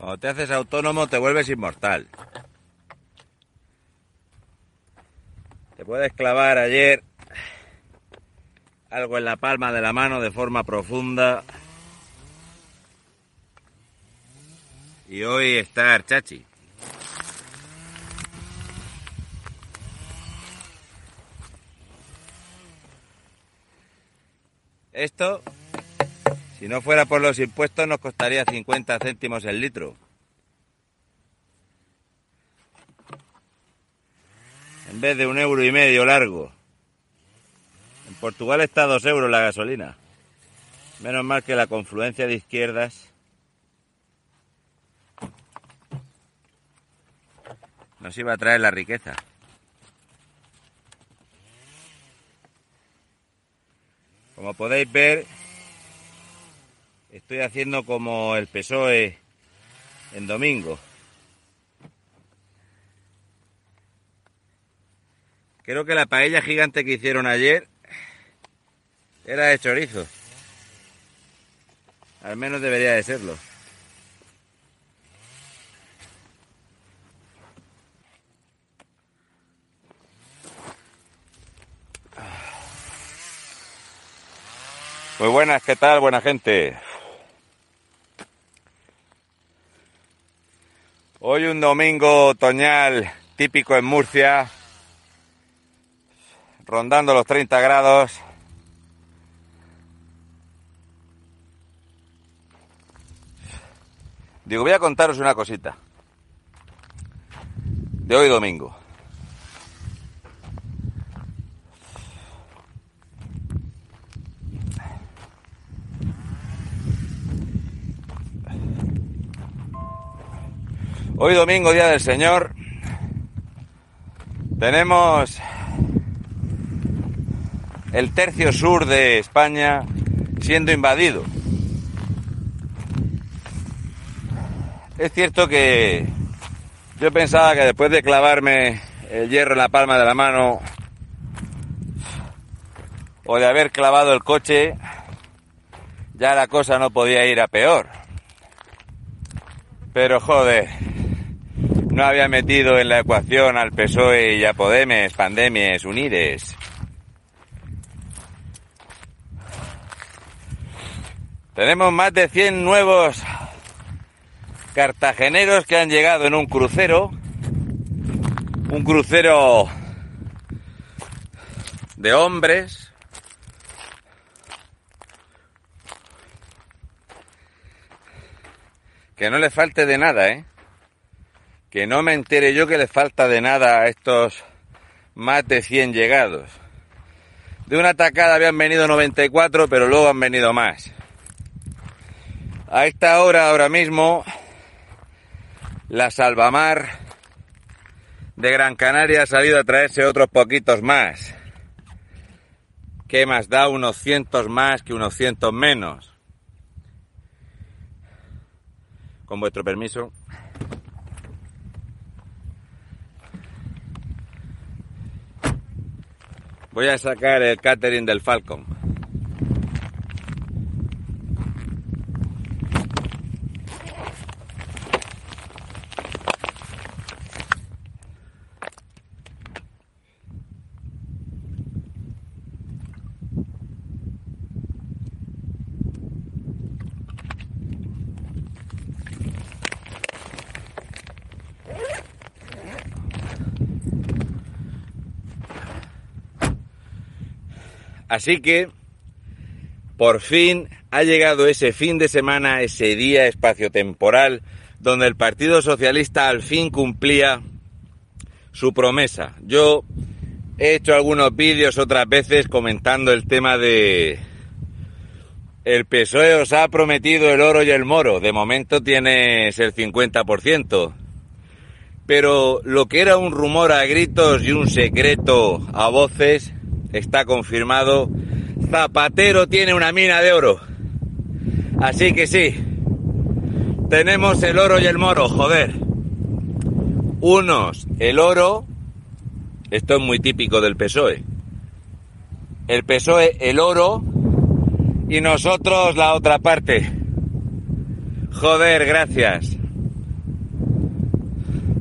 Cuando te haces autónomo te vuelves inmortal. Te puedes clavar ayer algo en la palma de la mano de forma profunda. Y hoy estar chachi. Esto, si no fuera por los impuestos, nos costaría 50 céntimos el litro. En vez de un euro y medio largo. En Portugal está dos euros la gasolina. Menos mal que la confluencia de izquierdas nos iba a traer la riqueza. Como podéis ver, estoy haciendo como el PSOE en domingo. Creo que la paella gigante que hicieron ayer era de chorizo. Al menos debería de serlo. Muy buenas, ¿qué tal? Buena gente. Hoy un domingo otoñal típico en Murcia, rondando los 30 grados. Digo, voy a contaros una cosita. De hoy domingo. Hoy domingo, Día del Señor, tenemos el tercio sur de España siendo invadido. Es cierto que yo pensaba que después de clavarme el hierro en la palma de la mano o de haber clavado el coche, ya la cosa no podía ir a peor. Pero joder, no había metido en la ecuación al PSOE y a Podemes, Pandemies, Unides. Tenemos más de 100 nuevos cartageneros que han llegado en un crucero. Un crucero de hombres. Que no le falte de nada, ¿eh? Que no me entere yo que le falta de nada a estos más de 100 llegados. De una atacada habían venido 94, pero luego han venido más. A esta hora, ahora mismo, la Salvamar de Gran Canaria ha salido a traerse otros poquitos más. ¿Qué más da unos cientos más que unos cientos menos? Con vuestro permiso. Voy a sacar el catering del Falcon. Así que, por fin ha llegado ese fin de semana, ese día espaciotemporal, donde el Partido Socialista al fin cumplía su promesa. Yo he hecho algunos vídeos otras veces comentando el tema de... El PSOE os ha prometido el oro y el moro. De momento tienes el 50%. Pero lo que era un rumor a gritos y un secreto a voces está confirmado. Zapatero tiene una mina de oro. Así que sí, tenemos el oro y el moro, joder. Unos, el oro, esto es muy típico del PSOE. El PSOE, el oro, y nosotros la otra parte. Joder, gracias.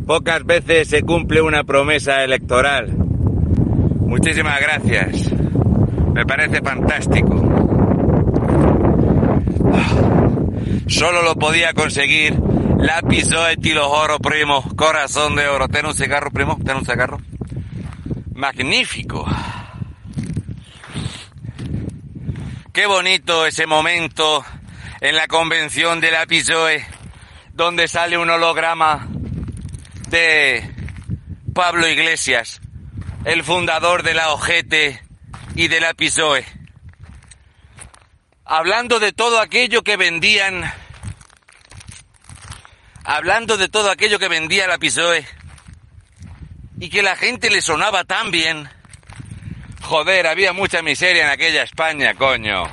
Pocas veces se cumple una promesa electoral. Muchísimas gracias. Me parece fantástico. Solo lo podía conseguir lápiz de tilo oro, primo. Corazón de oro. ¿Ten un cigarro, primo? ¿Ten un cigarro? Magnífico. Qué bonito ese momento en la convención de la PSOE, donde sale un holograma de Pablo Iglesias, el fundador de la OGT y de la PSOE, hablando de todo aquello que vendían, hablando de todo aquello que vendía la PSOE y que la gente le sonaba tan bien. Joder, había mucha miseria en aquella España, coño.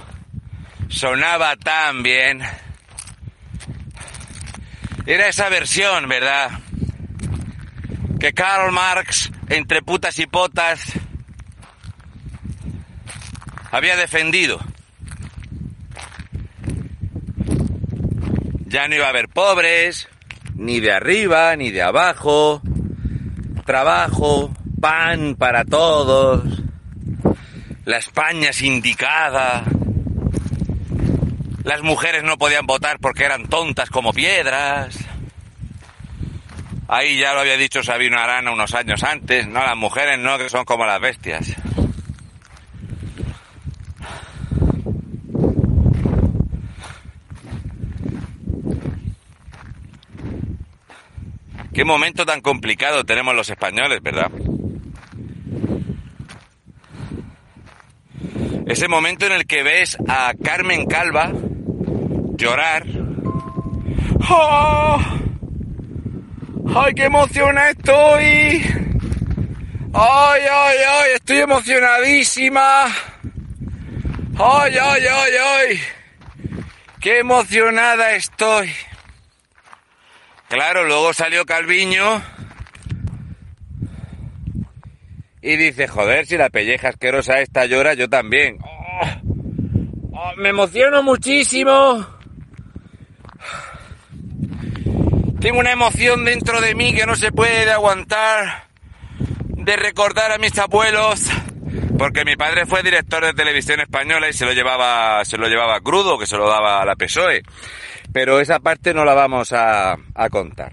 Sonaba tan bien. Era esa versión, ¿verdad? Que Karl Marx, entre putas y potas, había defendido. Ya no iba a haber pobres, ni de arriba, ni de abajo. Trabajo, pan para todos. La España sindicada. Las mujeres no podían votar porque eran tontas como piedras. Ahí ya lo había dicho Sabino Arana unos años antes, no, las mujeres no, que son como las bestias. Qué momento tan complicado tenemos los españoles, ¿verdad? Ese momento en el que ves a Carmen Calva llorar. ¡Oh! ¡Ay, qué emocionada estoy! ¡Ay, ay, ay! Estoy emocionadísima. ¡Ay, ay, ay, ay! ¡Qué emocionada estoy! Claro, luego salió Calviño y dice, joder, si la pelleja asquerosa esta llora, yo también. Oh, oh, me emociono muchísimo. Tengo una emoción dentro de mí que no se puede aguantar de recordar a mis abuelos, porque mi padre fue director de televisión española y se lo llevaba, se lo llevaba crudo, que se lo daba a la PSOE pero esa parte no la vamos a, contar.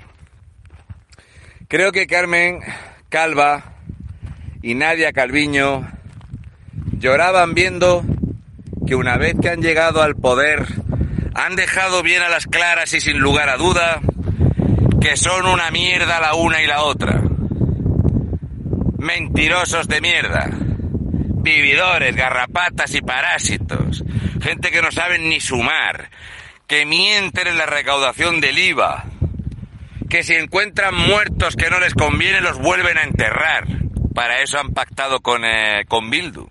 Creo que Carmen Calva y Nadia Calviño lloraban viendo que una vez que han llegado al poder han dejado bien a las claras y sin lugar a duda que son una mierda la una y la otra. Mentirosos de mierda. Vividores, garrapatas y parásitos. Gente que no saben ni sumar, que mienten en la recaudación del IVA, que si encuentran muertos que no les conviene los vuelven a enterrar. Para eso han pactado con, eh, con Bildu.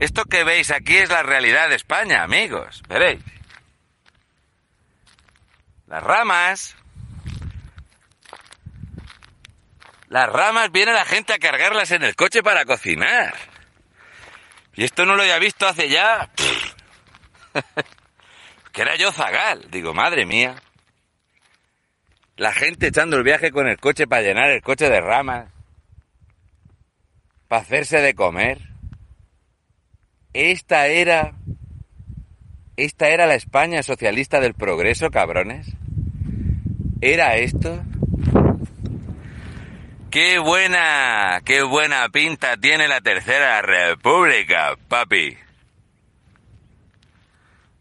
Esto que veis aquí es la realidad de España, amigos. Veréis. Las ramas. Las ramas viene la gente a cargarlas en el coche para cocinar. Y esto no lo había visto hace ya... que era yo zagal. Digo, madre mía. La gente echando el viaje con el coche para llenar el coche de ramas. Para hacerse de comer. Esta era... Esta era la España socialista del progreso, cabrones. ¿Era esto? Qué buena, qué buena pinta tiene la tercera república, papi.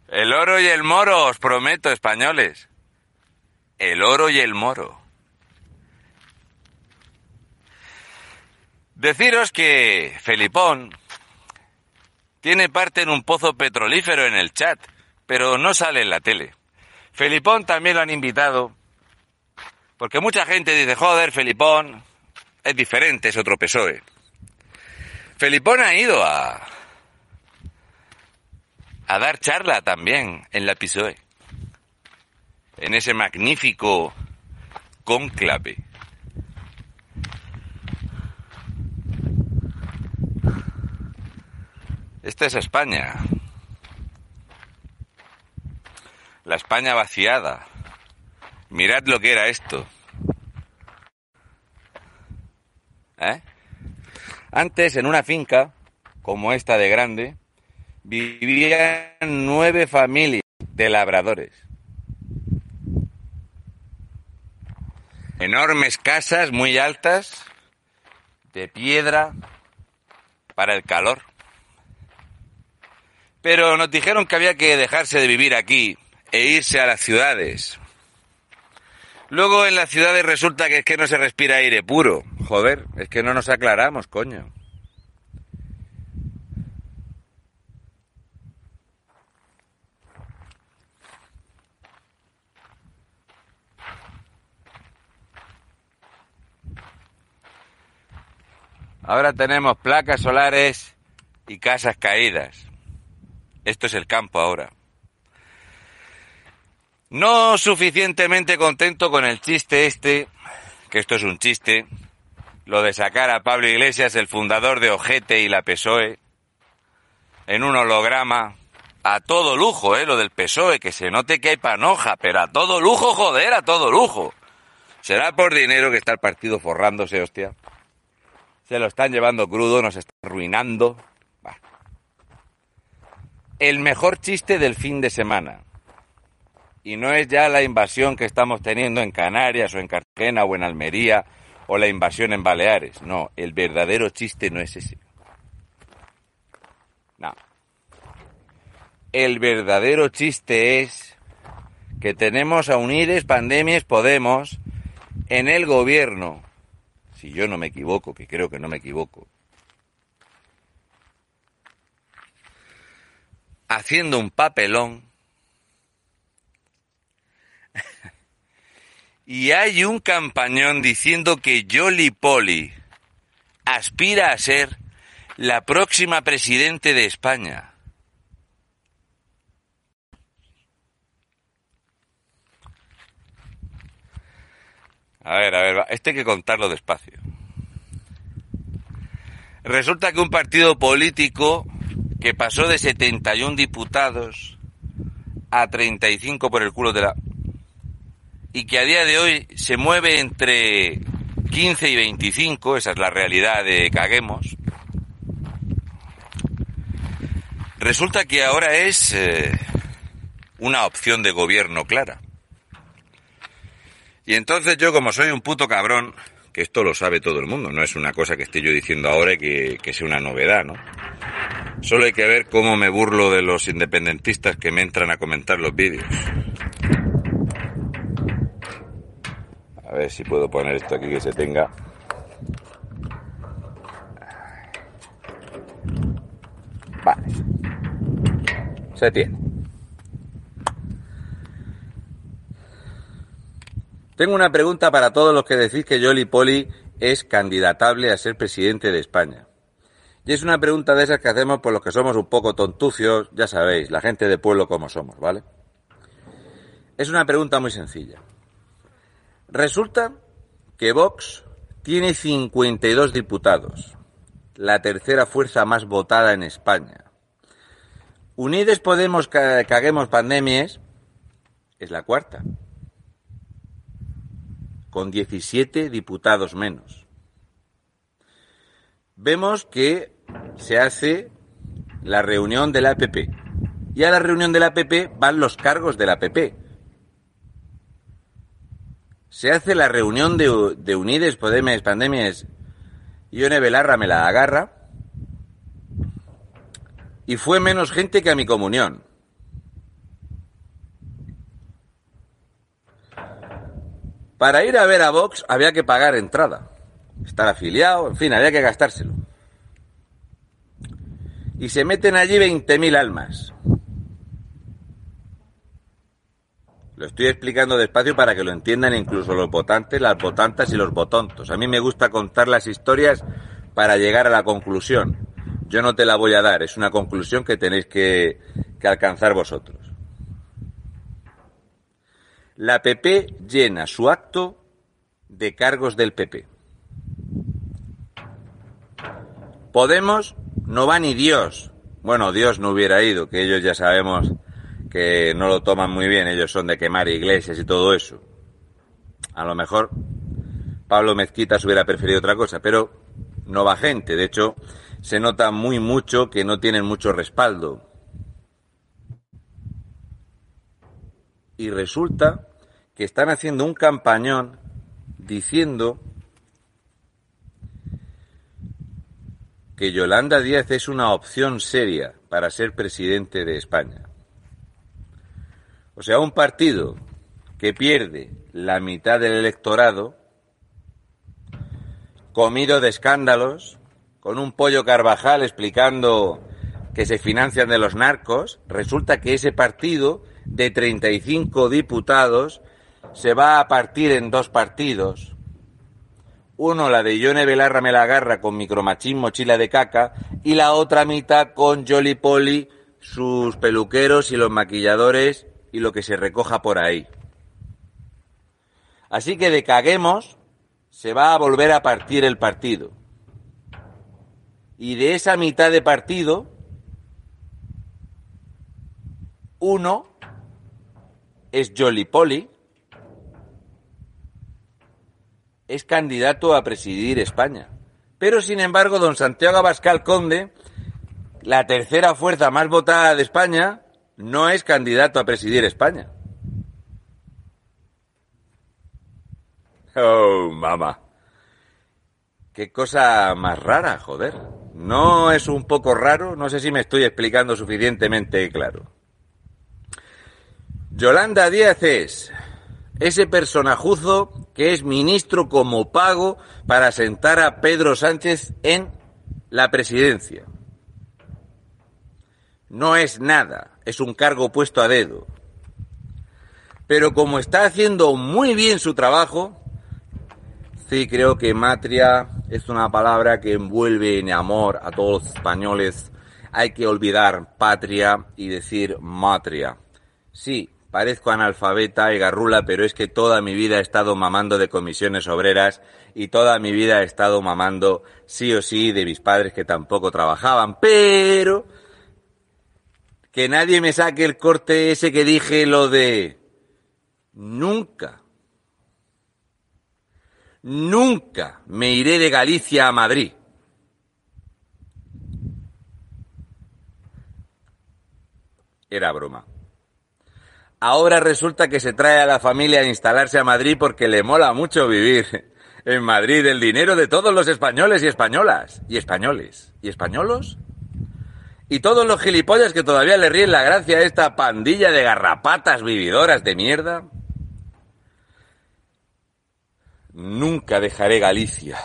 El oro y el moro, os prometo, españoles. El oro y el moro. Deciros que Felipón tiene parte en un pozo petrolífero en el chat, pero no sale en la tele. Felipón también lo han invitado, porque mucha gente dice, joder, Felipón, es diferente, es otro PSOE. Felipón ha ido a, a dar charla también en la PSOE, en ese magnífico conclave. Esta es España. La España vaciada. Mirad lo que era esto. ¿Eh? Antes, en una finca, como esta de grande, vivían nueve familias de labradores. Enormes casas muy altas, de piedra, para el calor. Pero nos dijeron que había que dejarse de vivir aquí e irse a las ciudades. Luego en las ciudades resulta que es que no se respira aire puro. Joder, es que no nos aclaramos, coño. Ahora tenemos placas solares y casas caídas. Esto es el campo ahora. No suficientemente contento con el chiste este, que esto es un chiste, lo de sacar a Pablo Iglesias, el fundador de Ojete y la PSOE, en un holograma, a todo lujo, ¿eh? Lo del PSOE, que se note que hay panoja, pero a todo lujo, joder, a todo lujo. ¿Será por dinero que está el partido forrándose, hostia? Se lo están llevando crudo, nos están arruinando. El mejor chiste del fin de semana. Y no es ya la invasión que estamos teniendo en Canarias o en Cartagena o en Almería o la invasión en Baleares. No, el verdadero chiste no es ese. No. El verdadero chiste es que tenemos a Unides Pandemias Podemos en el gobierno si yo no me equivoco, que creo que no me equivoco, haciendo un papelón y hay un campañón diciendo que Jolly Polly aspira a ser la próxima presidente de España. A ver, a ver, este hay que contarlo despacio. Resulta que un partido político que pasó de 71 diputados a 35 por el culo de la... y que a día de hoy se mueve entre 15 y 25, esa es la realidad de Caguemos, resulta que ahora es eh, una opción de gobierno clara. Y entonces yo, como soy un puto cabrón, que esto lo sabe todo el mundo, no es una cosa que esté yo diciendo ahora y que, que sea una novedad, ¿no? Solo hay que ver cómo me burlo de los independentistas que me entran a comentar los vídeos. A ver si puedo poner esto aquí que se tenga. Vale. Se tiene. Tengo una pregunta para todos los que decís que Jolly Poli es candidatable a ser presidente de España. Y es una pregunta de esas que hacemos por los que somos un poco tontucios, ya sabéis, la gente de pueblo como somos, ¿vale? Es una pregunta muy sencilla. Resulta que Vox tiene 52 diputados, la tercera fuerza más votada en España. Unides Podemos Caguemos Pandemias es la cuarta con 17 diputados menos. Vemos que se hace la reunión de la APP. Y a la reunión de la APP van los cargos de la APP. Se hace la reunión de, de Unides, Podemes, Pandemies y One Belarra me la agarra. Y fue menos gente que a mi comunión. Para ir a ver a Vox había que pagar entrada, estar afiliado, en fin, había que gastárselo. Y se meten allí 20.000 almas. Lo estoy explicando despacio para que lo entiendan incluso los votantes, las votantas y los votontos. A mí me gusta contar las historias para llegar a la conclusión. Yo no te la voy a dar, es una conclusión que tenéis que, que alcanzar vosotros. La PP llena su acto de cargos del PP. Podemos no va ni Dios. Bueno, Dios no hubiera ido, que ellos ya sabemos que no lo toman muy bien, ellos son de quemar iglesias y todo eso. A lo mejor Pablo Mezquita se hubiera preferido otra cosa, pero no va gente. De hecho, se nota muy mucho que no tienen mucho respaldo. Y resulta que están haciendo un campañón diciendo que Yolanda Díaz es una opción seria para ser presidente de España. O sea, un partido que pierde la mitad del electorado, comido de escándalos, con un pollo Carvajal explicando que se financian de los narcos, resulta que ese partido de 35 diputados se va a partir en dos partidos. Uno, la de Yone Belarra me la agarra con micromachín mochila de caca, y la otra mitad con Jolly Polly, sus peluqueros y los maquilladores y lo que se recoja por ahí. Así que de caguemos se va a volver a partir el partido. Y de esa mitad de partido, uno es Jolly Polly, es candidato a presidir España. Pero sin embargo, don Santiago Abascal Conde, la tercera fuerza más votada de España, no es candidato a presidir España. Oh, mamá. Qué cosa más rara, joder. ¿No es un poco raro? No sé si me estoy explicando suficientemente claro. Yolanda Díaz es ese personajuzo que es ministro como pago para sentar a Pedro Sánchez en la presidencia. No es nada, es un cargo puesto a dedo. Pero como está haciendo muy bien su trabajo, sí creo que matria es una palabra que envuelve en amor a todos los españoles. Hay que olvidar patria y decir matria. Sí, Parezco analfabeta y garrula, pero es que toda mi vida he estado mamando de comisiones obreras y toda mi vida he estado mamando sí o sí de mis padres que tampoco trabajaban. Pero que nadie me saque el corte ese que dije lo de nunca, nunca me iré de Galicia a Madrid. Era broma. Ahora resulta que se trae a la familia a instalarse a Madrid porque le mola mucho vivir en Madrid el dinero de todos los españoles y españolas. Y españoles. ¿Y españolos? Y todos los gilipollas que todavía le ríen la gracia a esta pandilla de garrapatas vividoras de mierda. Nunca dejaré Galicia.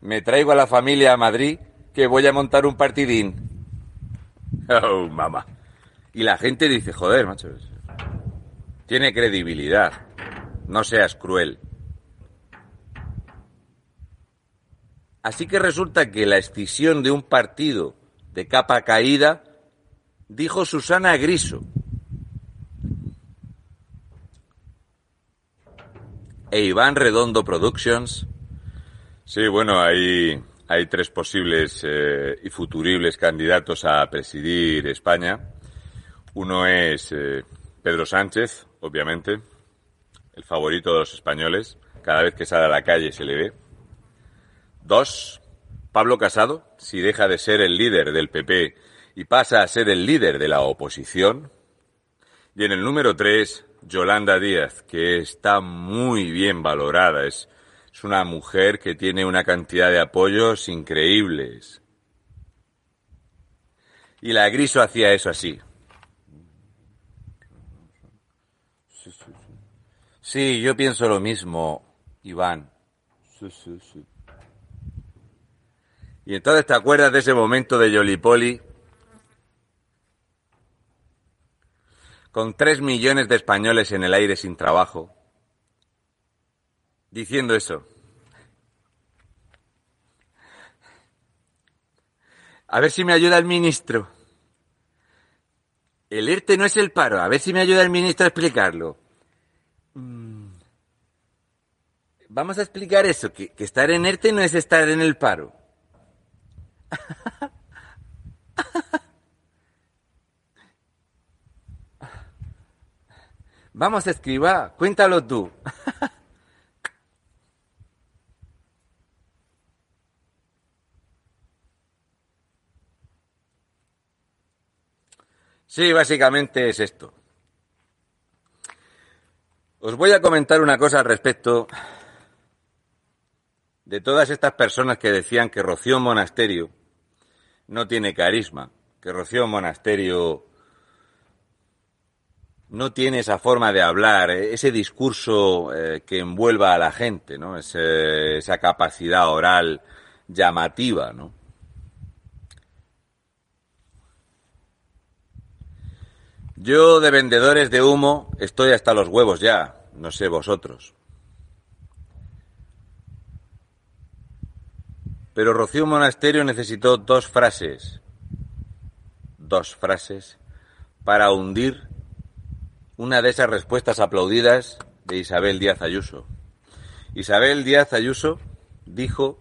Me traigo a la familia a Madrid que voy a montar un partidín. Oh, mamá. Y la gente dice, joder, macho, tiene credibilidad, no seas cruel. Así que resulta que la escisión de un partido de capa caída, dijo Susana Griso, e Iván Redondo Productions. Sí, bueno, hay, hay tres posibles eh, y futuribles candidatos a presidir España. Uno es eh, Pedro Sánchez, obviamente, el favorito de los españoles. Cada vez que sale a la calle se le ve. Dos, Pablo Casado, si deja de ser el líder del PP y pasa a ser el líder de la oposición. Y en el número tres, Yolanda Díaz, que está muy bien valorada. Es, es una mujer que tiene una cantidad de apoyos increíbles. Y la Griso hacía eso así. Sí, yo pienso lo mismo, Iván. Sí, sí, sí. Y entonces te acuerdas de ese momento de Yolipoli con tres millones de españoles en el aire sin trabajo, diciendo eso. A ver si me ayuda el ministro. El ERTE no es el paro. A ver si me ayuda el ministro a explicarlo. Mm. vamos a explicar eso, que, estar enerte no es estar en el paro. Vamos a escribir, cuéntalo tú. sí, básicamente es esto. Os voy a comentar una cosa al respecto de todas estas personas que decían que Rocío Monasterio no tiene carisma, que Rocío Monasterio no tiene esa forma de hablar, ese discurso eh, que envuelva a la gente, ¿no? esa capacidad oral llamativa, ¿no? Yo de vendedores de humo estoy hasta los huevos ya, no sé vosotros. Pero Rocío Monasterio necesitó dos frases, dos frases, para hundir una de esas respuestas aplaudidas de Isabel Díaz Ayuso. Isabel Díaz Ayuso dijo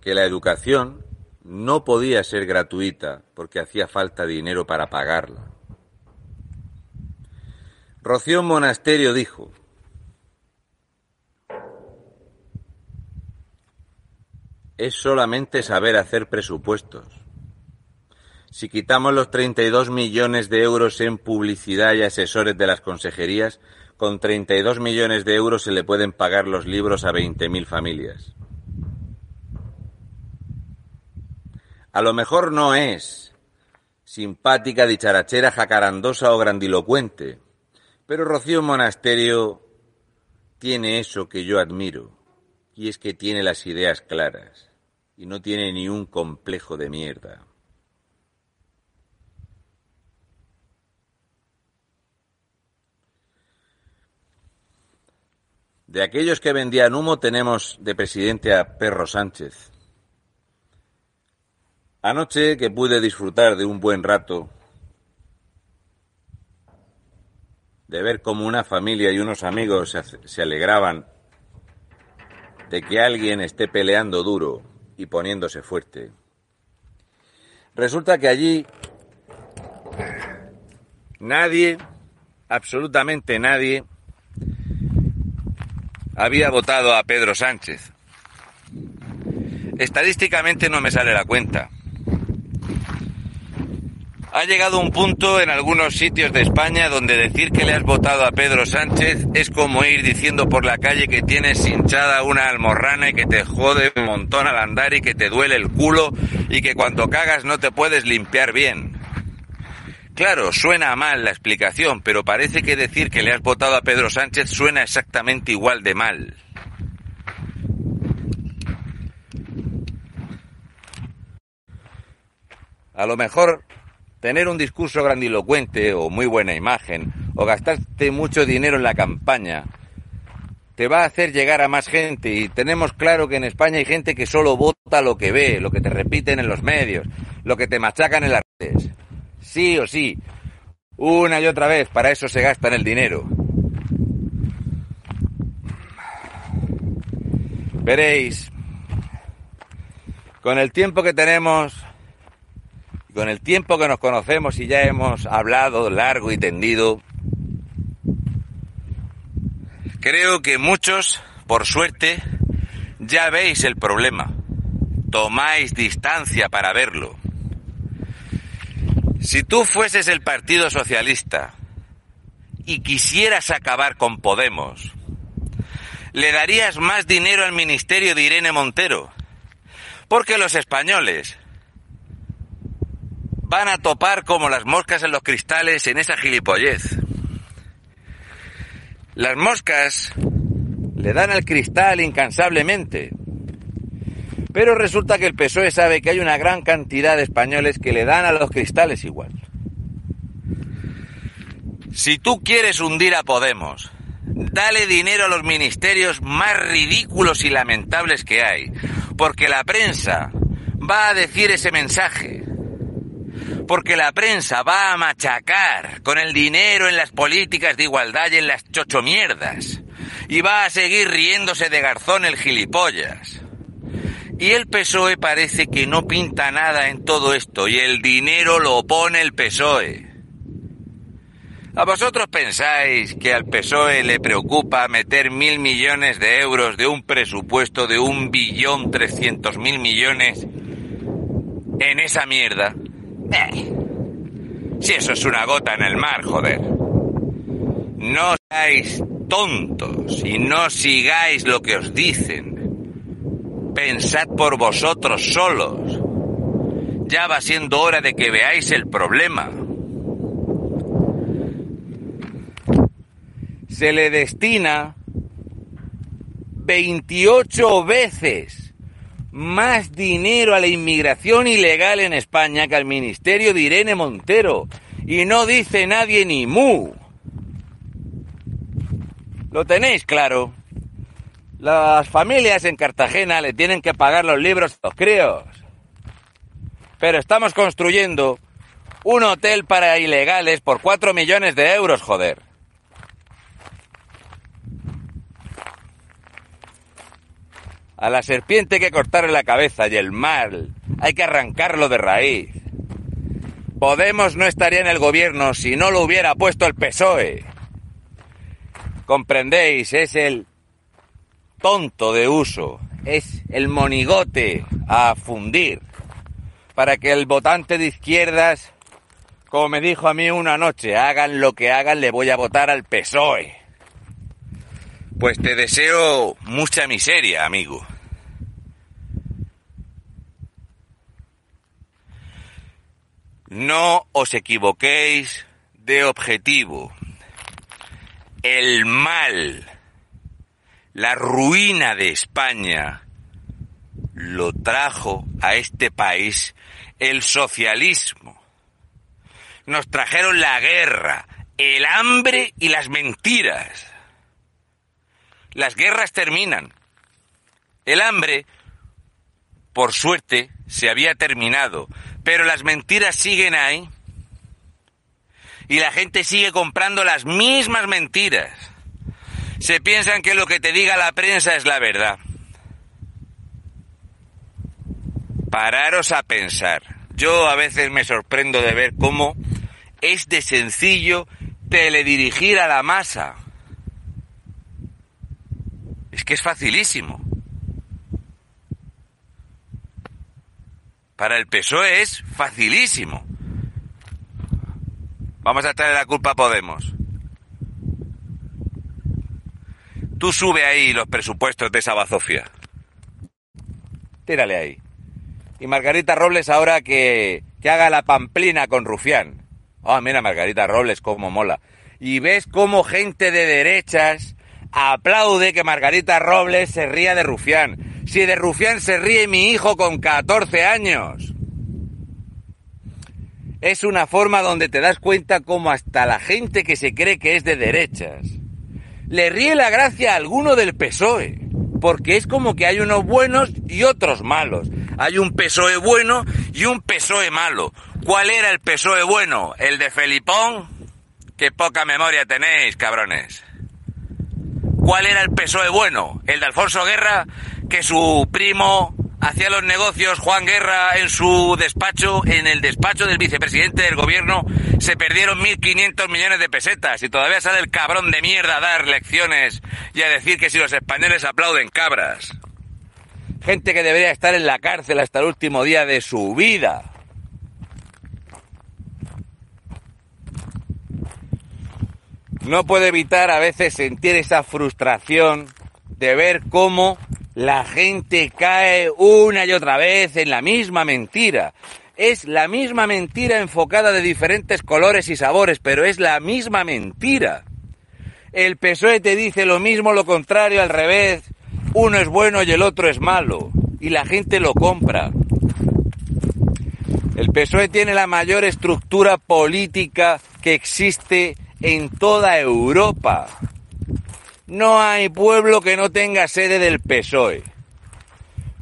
que la educación no podía ser gratuita porque hacía falta dinero para pagarla. Rocío Monasterio dijo es solamente saber hacer presupuestos. Si quitamos los 32 millones de euros en publicidad y asesores de las consejerías, con 32 millones de euros se le pueden pagar los libros a 20.000 familias. A lo mejor no es simpática, dicharachera, jacarandosa o grandilocuente, pero Rocío Monasterio tiene eso que yo admiro, y es que tiene las ideas claras y no tiene ni un complejo de mierda. De aquellos que vendían humo tenemos de presidente a Perro Sánchez. Anoche que pude disfrutar de un buen rato, de ver cómo una familia y unos amigos se, alegraban de que alguien esté peleando duro y poniéndose fuerte. Resulta que allí nadie, absolutamente nadie, había votado a Pedro Sánchez. Estadísticamente no me sale la cuenta. Ha llegado un punto en algunos sitios de España donde decir que le has votado a Pedro Sánchez es como ir diciendo por la calle que tienes hinchada una almorrana y que te jode un montón al andar y que te duele el culo y que cuando cagas no te puedes limpiar bien. Claro, suena mal la explicación, pero parece que decir que le has votado a Pedro Sánchez suena exactamente igual de mal. A lo mejor tener un discurso grandilocuente o muy buena imagen o gastarte mucho dinero en la campaña te va a hacer llegar a más gente y tenemos claro que en España hay gente que solo vota lo que ve, lo que te repiten en los medios, lo que te machacan en las redes. Sí o sí, una y otra vez, para eso se gastan el dinero. Veréis, con el tiempo que tenemos, con el tiempo que nos conocemos y ya hemos hablado largo y tendido, creo que muchos, por suerte, ya veis el problema. Tomáis distancia para verlo. Si tú fueses el Partido Socialista y quisieras acabar con Podemos, le darías más dinero al ministerio de Irene Montero. Porque los españoles van a topar como las moscas en los cristales en esa gilipollez. Las moscas le dan al cristal incansablemente. Pero resulta que el PSOE sabe que hay una gran cantidad de españoles que le dan a los cristales igual. Si tú quieres hundir a Podemos, dale dinero a los ministerios más ridículos y lamentables que hay, porque la prensa va a decir ese mensaje porque la prensa va a machacar con el dinero en las políticas de igualdad y en las chochomierdas. Y va a seguir riéndose de Garzón el gilipollas. Y el PSOE parece que no pinta nada en todo esto y el dinero lo pone el PSOE. ¿A vosotros pensáis que al PSOE le preocupa meter mil millones de euros de un presupuesto de un billón trescientos mil millones en esa mierda? Eh, si eso es una gota en el mar, joder. No seáis tontos y no sigáis lo que os dicen. Pensad por vosotros solos. Ya va siendo hora de que veáis el problema. se le destina 28 veces más dinero a la inmigración ilegal en España que al ministerio de Irene Montero. Y no dice nadie ni mu. Lo tenéis claro. Las familias en Cartagena le tienen que pagar los libros a los críos. Pero estamos construyendo un hotel para ilegales por 4 millones de euros, joder. A la serpiente hay que cortarle la cabeza y el mal hay que arrancarlo de raíz. Podemos no estaría en el gobierno si no lo hubiera puesto el PSOE. Comprendéis, es el tonto de uso, es el monigote a fundir para que el votante de izquierdas, como me dijo a mí una noche, hagan lo que hagan, le voy a votar al PSOE. Pues te deseo mucha miseria, amigo. No os equivoquéis de objetivo. El mal, la ruina de España, lo trajo a este país el socialismo. Nos trajeron la guerra, el hambre y las mentiras. Las guerras terminan. El hambre, por suerte, se había terminado, pero las mentiras siguen ahí. Y la gente sigue comprando las mismas mentiras. Se piensan que lo que te diga la prensa es la verdad. Pararos a pensar. Yo a veces me sorprendo de ver cómo es de sencillo teledirigir a la masa. Es que es facilísimo. Para el PSOE es facilísimo. Vamos a traer la culpa a Podemos. Tú sube ahí los presupuestos de esa bazofia. Tírale ahí. Y Margarita Robles ahora que, que haga la pamplina con Rufián. Ah, mira Margarita Robles, cómo mola. Y ves cómo gente de derechas aplaude que Margarita Robles se ría de Rufián. Si de Rufián se ríe mi hijo con 14 años. Es una forma donde te das cuenta cómo hasta la gente que se cree que es de derechas le ríe la gracia a alguno del PSOE. Porque es como que hay unos buenos y otros malos. Hay un PSOE bueno y un PSOE malo. ¿Cuál era el PSOE bueno? ¿El de Felipón? Qué poca memoria tenéis, cabrones. ¿Cuál era el PSOE bueno? ¿El de Alfonso Guerra? Que su primo hacía los negocios, Juan Guerra, en su despacho, en el despacho del vicepresidente del gobierno, se perdieron 1.500 millones de pesetas y todavía sale el cabrón de mierda a dar lecciones y a decir que si los españoles aplauden cabras. Gente que debería estar en la cárcel hasta el último día de su vida. no puedo evitar a veces sentir esa frustración de ver cómo la gente cae una y otra vez en la misma mentira. Es la misma mentira enfocada de diferentes colores y sabores, pero es la misma mentira. El PSOE te dice lo mismo, lo contrario, al revés. Uno es bueno y el otro es malo. Y la gente lo compra. El PSOE tiene la mayor estructura política que existe en toda Europa. No hay pueblo que no tenga sede del PSOE.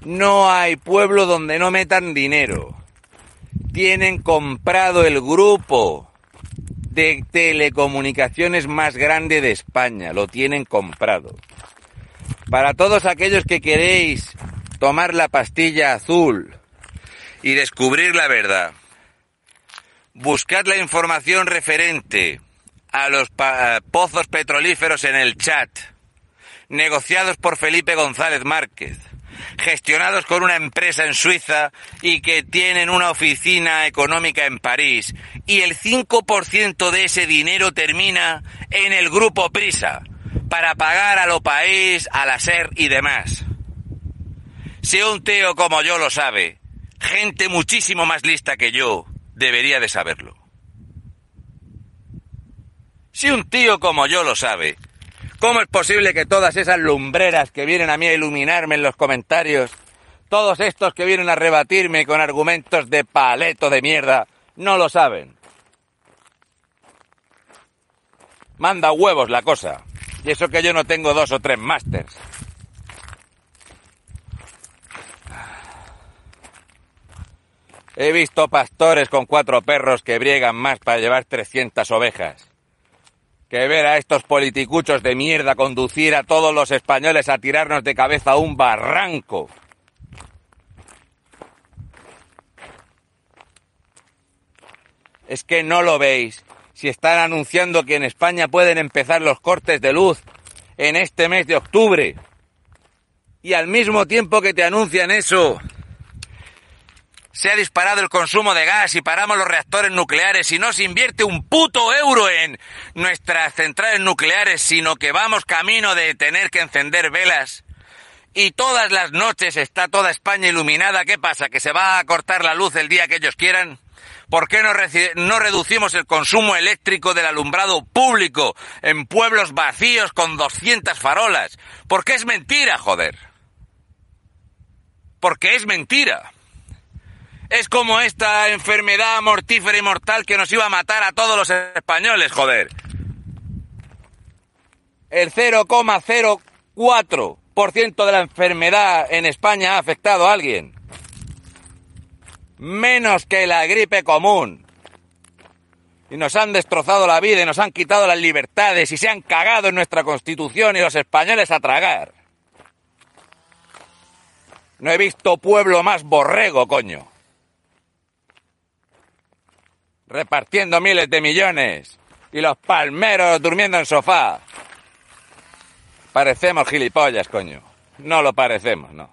No hay pueblo donde no metan dinero. Tienen comprado el grupo de telecomunicaciones más grande de España. Lo tienen comprado. Para todos aquellos que queréis tomar la pastilla azul y descubrir la verdad, buscad la información referente a los pozos petrolíferos en el chat, negociados por Felipe González Márquez, gestionados con una empresa en Suiza y que tienen una oficina económica en París, y el 5% de ese dinero termina en el grupo Prisa, para pagar a lo país, a la SER y demás. Si un tío como yo lo sabe, gente muchísimo más lista que yo debería de saberlo. Si un tío como yo lo sabe, ¿cómo es posible que todas esas lumbreras que vienen a mí a iluminarme en los comentarios, todos estos que vienen a rebatirme con argumentos de paleto de mierda, no lo saben? Manda huevos la cosa. Y eso que yo no tengo dos o tres másters. He visto pastores con cuatro perros que briegan más para llevar 300 ovejas que ver a estos politicuchos de mierda conducir a todos los españoles a tirarnos de cabeza a un barranco. Es que no lo veis. Si están anunciando que en España pueden empezar los cortes de luz en este mes de octubre. Y al mismo tiempo que te anuncian eso, se ha disparado el consumo de gas y paramos los reactores nucleares y no se invierte un puto euro en nuestras centrales nucleares, sino que vamos camino de tener que encender velas. Y todas las noches está toda España iluminada. ¿Qué pasa? ¿Que se va a cortar la luz el día que ellos quieran? ¿Por qué no, no reducimos el consumo eléctrico del alumbrado público en pueblos vacíos con 200 farolas? Porque es mentira, joder. Porque es mentira. Es como esta enfermedad mortífera y mortal que nos iba a matar a todos los españoles, joder. El 0,04% de la enfermedad en España ha afectado a alguien. Menos que la gripe común. Y nos han destrozado la vida y nos han quitado las libertades y se han cagado en nuestra constitución y los españoles a tragar. No he visto pueblo más borrego, coño repartiendo miles de millones y los palmeros durmiendo en sofá. Parecemos gilipollas, coño. No lo parecemos, no.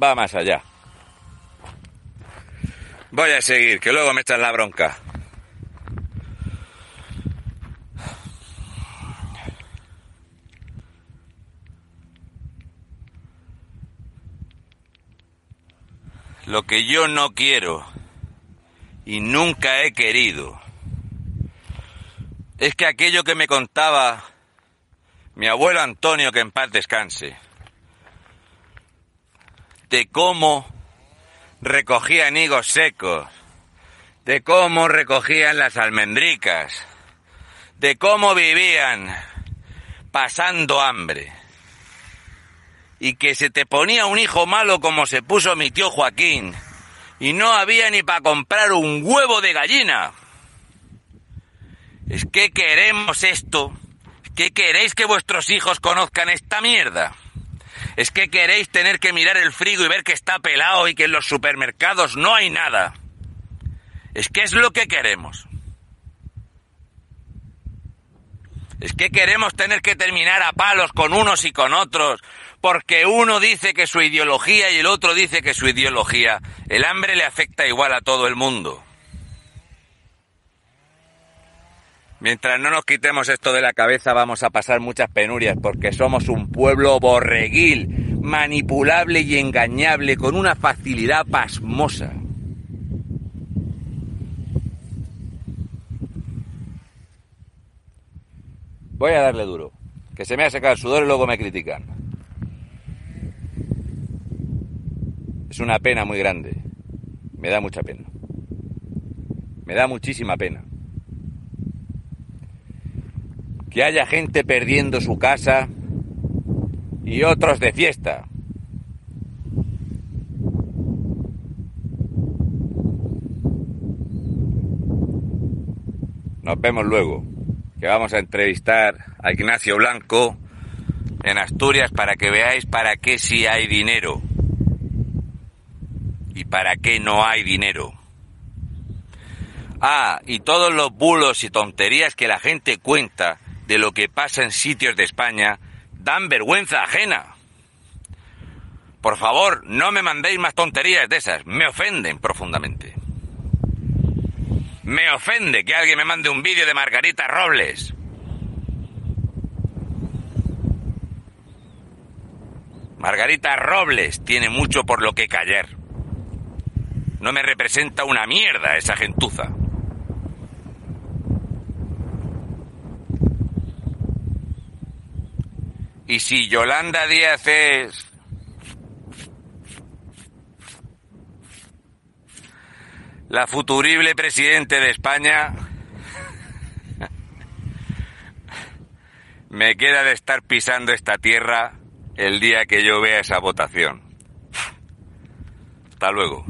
Va más allá. Voy a seguir, que luego me echan la bronca. Lo que yo no quiero y nunca he querido. Es que aquello que me contaba mi abuelo Antonio, que en paz descanse, de cómo recogían higos secos, de cómo recogían las almendricas, de cómo vivían pasando hambre, y que se te ponía un hijo malo como se puso mi tío Joaquín, y no había ni para comprar un huevo de gallina. ¿Es que queremos esto? ¿Qué queréis que vuestros hijos conozcan esta mierda? ¿Es que queréis tener que mirar el frigo y ver que está pelado y que en los supermercados no hay nada? ¿Es que es lo que queremos? ¿Es que queremos tener que terminar a palos con unos y con otros porque uno dice que su ideología y el otro dice que su ideología. El hambre le afecta igual a todo el mundo. Mientras no nos quitemos esto de la cabeza vamos a pasar muchas penurias porque somos un pueblo borreguil, manipulable y engañable con una facilidad pasmosa. Voy a darle duro, que se me ha secado el sudor y luego me critican. Es una pena muy grande. Me da mucha pena. Me da muchísima pena. Que haya gente perdiendo su casa y otros de fiesta. Nos vemos luego, que vamos a entrevistar a Ignacio Blanco en Asturias para que veáis para qué sí hay dinero y para qué no hay dinero. Ah, y todos los bulos y tonterías que la gente cuenta de lo que pasa en sitios de España dan vergüenza ajena. Por favor, no me mandéis más tonterías de esas, me ofenden profundamente. Me ofende que alguien me mande un vídeo de Margarita Robles. Margarita Robles tiene mucho por lo que callar. No me representa una mierda esa gentuza. Y si Yolanda Díaz es la futurible presidente de España, me queda de estar pisando esta tierra el día que yo vea esa votación. Hasta luego.